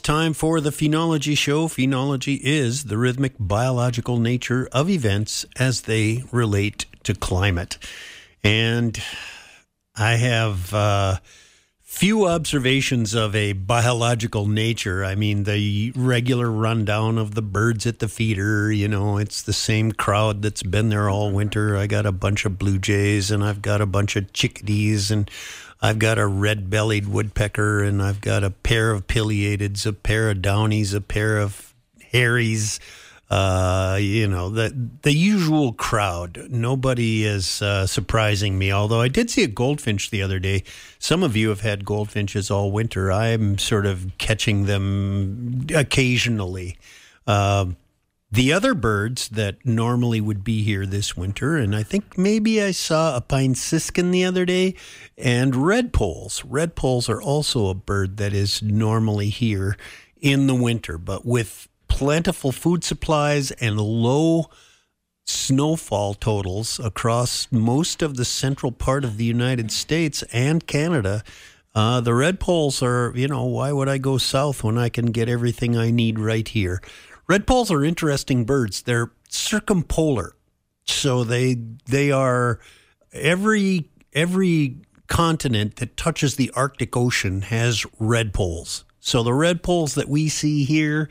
Time for the Phenology Show. Phenology is the rhythmic biological nature of events as they relate to climate. And I have uh, few observations of a biological nature. I mean, the regular rundown of the birds at the feeder, you know, it's the same crowd that's been there all winter. I got a bunch of blue jays and I've got a bunch of chickadees and I've got a red bellied woodpecker and I've got a pair of pileateds, a pair of downies, a pair of hairies. Uh, you know, the, the usual crowd. Nobody is uh, surprising me, although I did see a goldfinch the other day. Some of you have had goldfinches all winter. I'm sort of catching them occasionally. Uh, the other birds that normally would be here this winter, and I think maybe I saw a pine siskin the other day, and redpolls. Red poles are also a bird that is normally here in the winter, but with plentiful food supplies and low snowfall totals across most of the central part of the United States and Canada. Uh, the redpolls are, you know, why would I go south when I can get everything I need right here? Redpolls are interesting birds. They're circumpolar, so they they are every every continent that touches the Arctic Ocean has redpolls. So the redpolls that we see here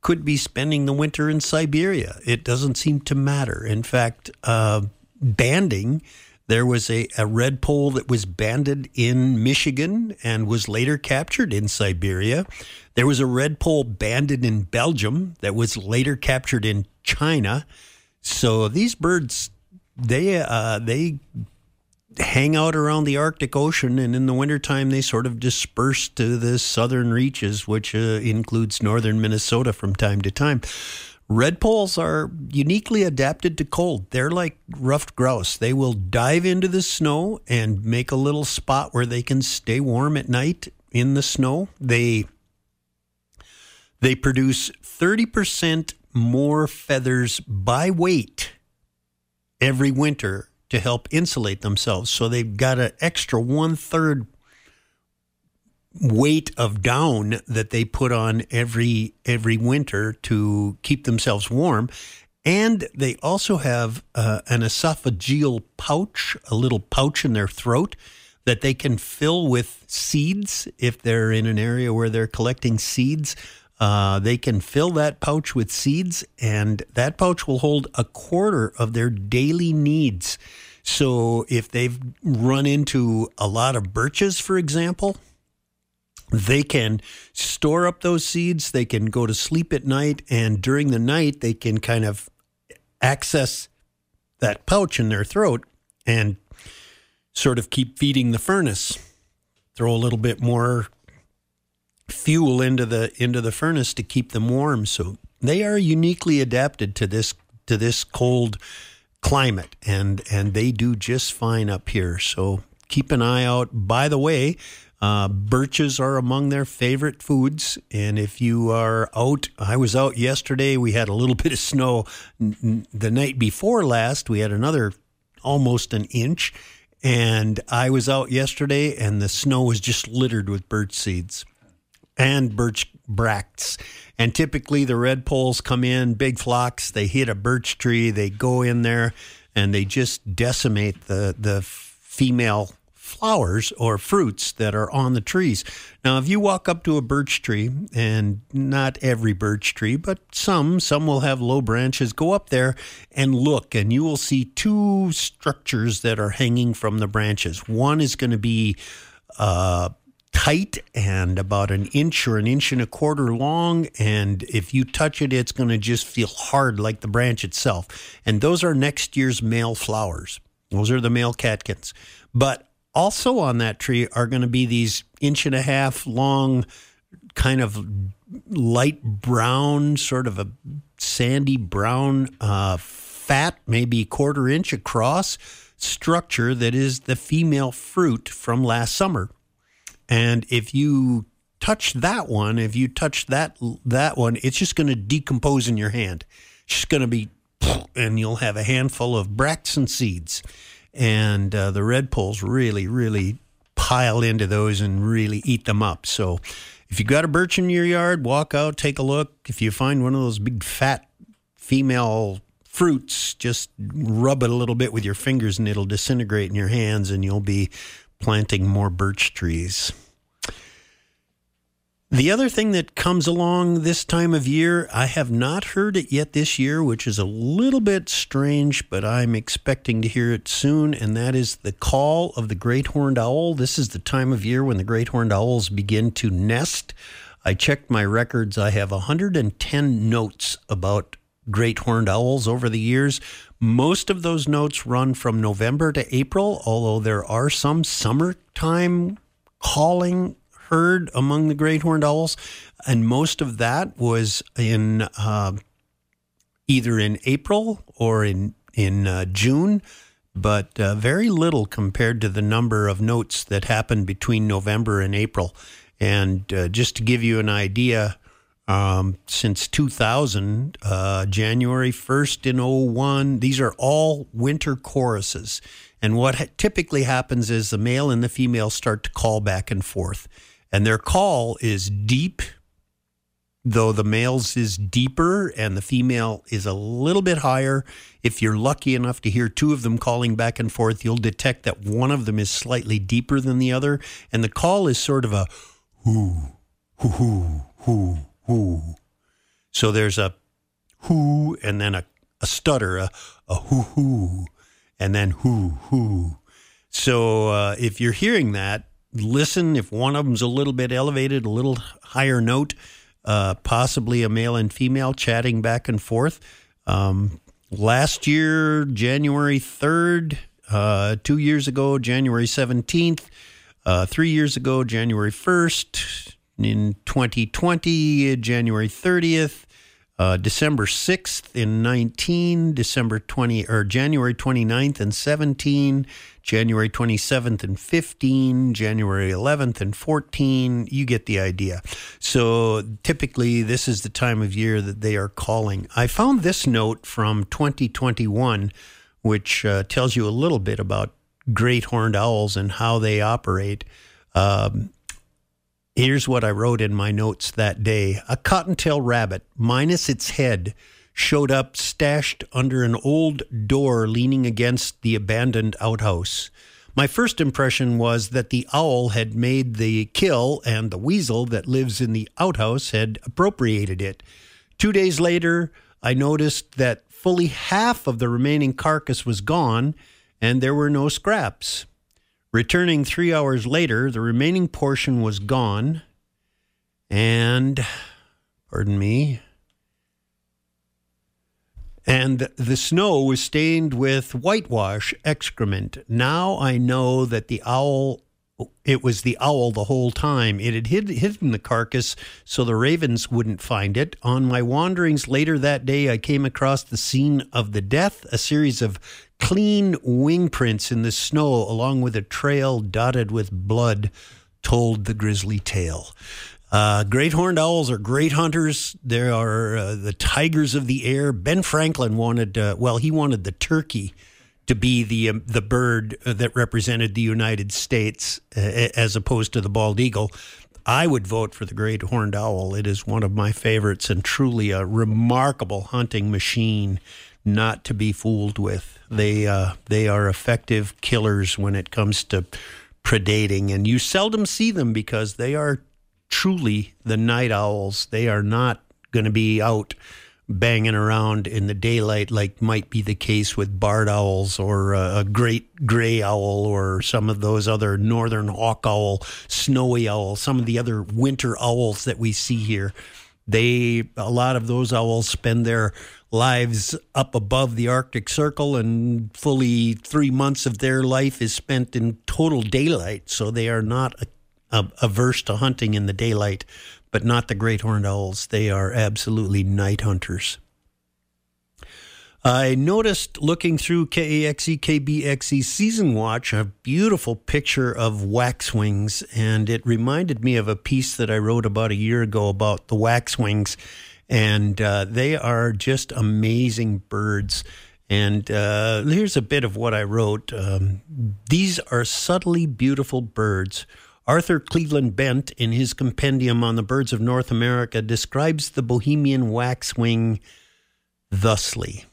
could be spending the winter in Siberia. It doesn't seem to matter. In fact, uh, banding there was a, a red redpoll that was banded in Michigan and was later captured in Siberia. There was a red redpoll banded in Belgium that was later captured in China. So these birds, they uh, they hang out around the Arctic Ocean, and in the wintertime, they sort of disperse to the southern reaches, which uh, includes northern Minnesota from time to time. Redpolls are uniquely adapted to cold. They're like ruffed grouse. They will dive into the snow and make a little spot where they can stay warm at night in the snow. They they produce 30% more feathers by weight every winter to help insulate themselves. So they've got an extra one third weight of down that they put on every every winter to keep themselves warm. And they also have uh, an esophageal pouch a little pouch in their throat that they can fill with seeds. If they're in an area where they're collecting seeds uh, they can fill that pouch with seeds and that pouch will hold a quarter of their daily needs. So if they've run into a lot of birches for example they can store up those seeds. They can go to sleep at night, and during the night, they can kind of access that pouch in their throat and sort of keep feeding the furnace. Throw a little bit more fuel into the into the furnace to keep them warm. So they are uniquely adapted to this to this cold climate, and and they do just fine up here. So keep an eye out. By the way, uh, birches are among their favorite foods. And if you are out, I was out yesterday. We had a little bit of snow. The night before last, we had another almost an inch. And I was out yesterday, and the snow was just littered with birch seeds and birch bracts. And typically, the redpolls come in big flocks. They hit a birch tree. They go in there, and they just decimate the the female flowers or fruits that are on the trees. Now, if you walk up to a birch tree, and not every birch tree, but some, some will have low branches, go up there and look, and you will see two structures that are hanging from the branches. One is going to be uh, tight and about an inch or an inch and a quarter long. And if you touch it, it's going to just feel hard like the branch itself. And those are next year's male flowers. Those are the male catkins. But also on that tree are going to be these inch and a half long, kind of light brown, sort of a sandy brown, uh, fat, maybe quarter inch across structure that is the female fruit from last summer. And if you touch that one, if you touch that that one, it's just going to decompose in your hand. It's just going to be, and you'll have a handful of bracts and seeds and uh, the redpolls really, really pile into those and really eat them up. So if you've got a birch in your yard, walk out, take a look. If you find one of those big fat female fruits, just rub it a little bit with your fingers and it'll disintegrate in your hands and you'll be planting more birch trees. The other thing that comes along this time of year, I have not heard it yet this year, which is a little bit strange, but I'm expecting to hear it soon, and that is the call of the great horned owl. This is the time of year when the great horned owls begin to nest. I checked my records. I have 110 notes about great horned owls over the years. Most of those notes run from November to April, although there are some summertime calling heard among the great horned owls, and most of that was in uh, either in April or in in uh, June, but uh, very little compared to the number of notes that happened between November and April. And uh, just to give you an idea, um, since 2000, uh, January 1st in 01, these are all winter choruses. And what typically happens is the male and the female start to call back and forth and their call is deep, though the male's is deeper and the female is a little bit higher. If you're lucky enough to hear two of them calling back and forth, you'll detect that one of them is slightly deeper than the other. And the call is sort of a whoo, whoo, whoo, whoo. So there's a whoo and then a, a stutter, a, a whoo, whoo, and then whoo, whoo. So uh, if you're hearing that, listen if one of them's a little bit elevated, a little higher note, uh, possibly a male and female chatting back and forth. Um, last year, January 3rd, uh, two years ago, January 17th, uh, three years ago, January 1st, in 2020, January 30th, uh, December 6th in 19, December 20 or January 29th and 17, January 27th and 15, January 11th and 14. You get the idea. So typically, this is the time of year that they are calling. I found this note from 2021, which uh, tells you a little bit about great horned owls and how they operate. Um, Here's what I wrote in my notes that day. A cottontail rabbit, minus its head, showed up stashed under an old door leaning against the abandoned outhouse. My first impression was that the owl had made the kill and the weasel that lives in the outhouse had appropriated it. Two days later, I noticed that fully half of the remaining carcass was gone and there were no scraps. Returning three hours later, the remaining portion was gone, and, pardon me, and the snow was stained with whitewash excrement. Now I know that the owl it was the owl the whole time. It had hid, hidden the carcass so the ravens wouldn't find it. On my wanderings later that day, I came across the scene of the death, a series of clean wing prints in the snow, along with a trail dotted with blood, told the grisly tale. Uh, great horned owls are great hunters. They are uh, the tigers of the air. Ben Franklin wanted, uh, well, he wanted the turkey to be the um, the bird uh, that represented the United States uh, as opposed to the bald eagle. I would vote for the great horned owl. It is one of my favorites and truly a remarkable hunting machine, not to be fooled with. They uh, they are effective killers when it comes to predating, and you seldom see them because they are truly the night owls. They are not going to be out banging around in the daylight, like might be the case with barred owls or a great gray owl or some of those other northern hawk owl, snowy owl, some of the other winter owls that we see here. They, a lot of those owls spend their lives up above the Arctic Circle, and fully three months of their life is spent in total daylight. So they are not averse to hunting in the daylight but not the great horned owls. They are absolutely night hunters. I noticed looking through KAXE KBXE Season Watch a beautiful picture of waxwings, and it reminded me of a piece that I wrote about a year ago about the waxwings, and uh, they are just amazing birds. And uh, here's a bit of what I wrote. Um, These are subtly beautiful birds Arthur Cleveland Bent, in his compendium on the birds of North America, describes the Bohemian waxwing thusly.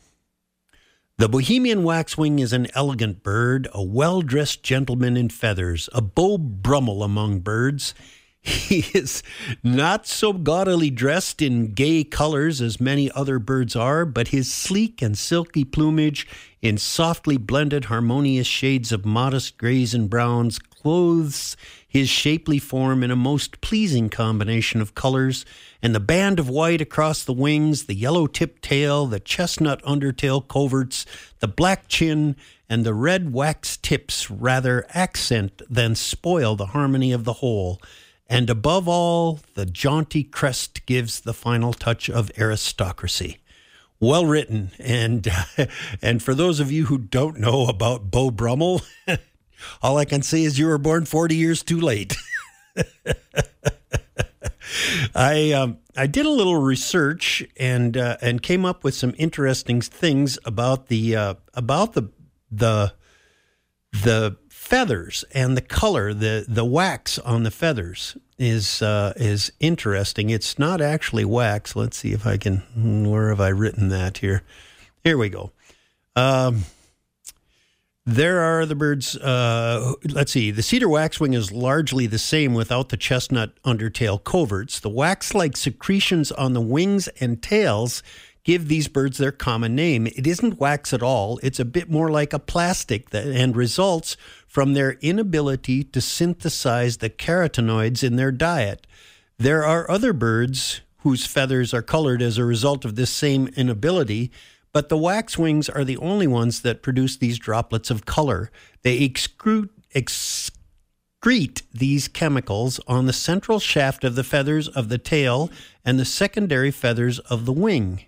The Bohemian waxwing is an elegant bird, a well dressed gentleman in feathers, a Beau Brummel among birds. He is not so gaudily dressed in gay colors as many other birds are, but his sleek and silky plumage, in softly blended harmonious shades of modest grays and browns, clothes his shapely form in a most pleasing combination of colors, and the band of white across the wings, the yellow tipped tail, the chestnut undertail coverts, the black chin, and the red wax tips rather accent than spoil the harmony of the whole. And above all, the jaunty crest gives the final touch of aristocracy. Well written, and and for those of you who don't know about Beau Brummel, all I can say is you were born 40 years too late. I um, I did a little research and uh, and came up with some interesting things about the uh, about the the the feathers and the color the the wax on the feathers is uh, is interesting. It's not actually wax. Let's see if I can. Where have I written that here? Here we go. Um, there are the birds. Uh, let's see. The cedar waxwing is largely the same without the chestnut undertail coverts. The wax like secretions on the wings and tails give these birds their common name. It isn't wax at all, it's a bit more like a plastic that, and results from their inability to synthesize the carotenoids in their diet. There are other birds whose feathers are colored as a result of this same inability but the waxwings are the only ones that produce these droplets of color. They excrete, excrete these chemicals on the central shaft of the feathers of the tail and the secondary feathers of the wing.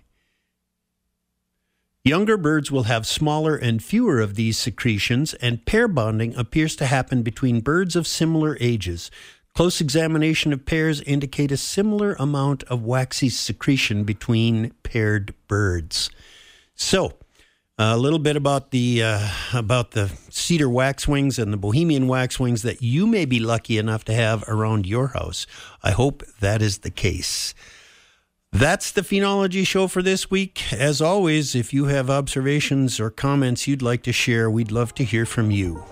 Younger birds will have smaller and fewer of these secretions, and pair bonding appears to happen between birds of similar ages. Close examination of pairs indicate a similar amount of waxy secretion between paired birds. So, a little bit about the uh, about the cedar waxwings and the Bohemian waxwings that you may be lucky enough to have around your house. I hope that is the case. That's the Phenology Show for this week. As always, if you have observations or comments you'd like to share, we'd love to hear from you.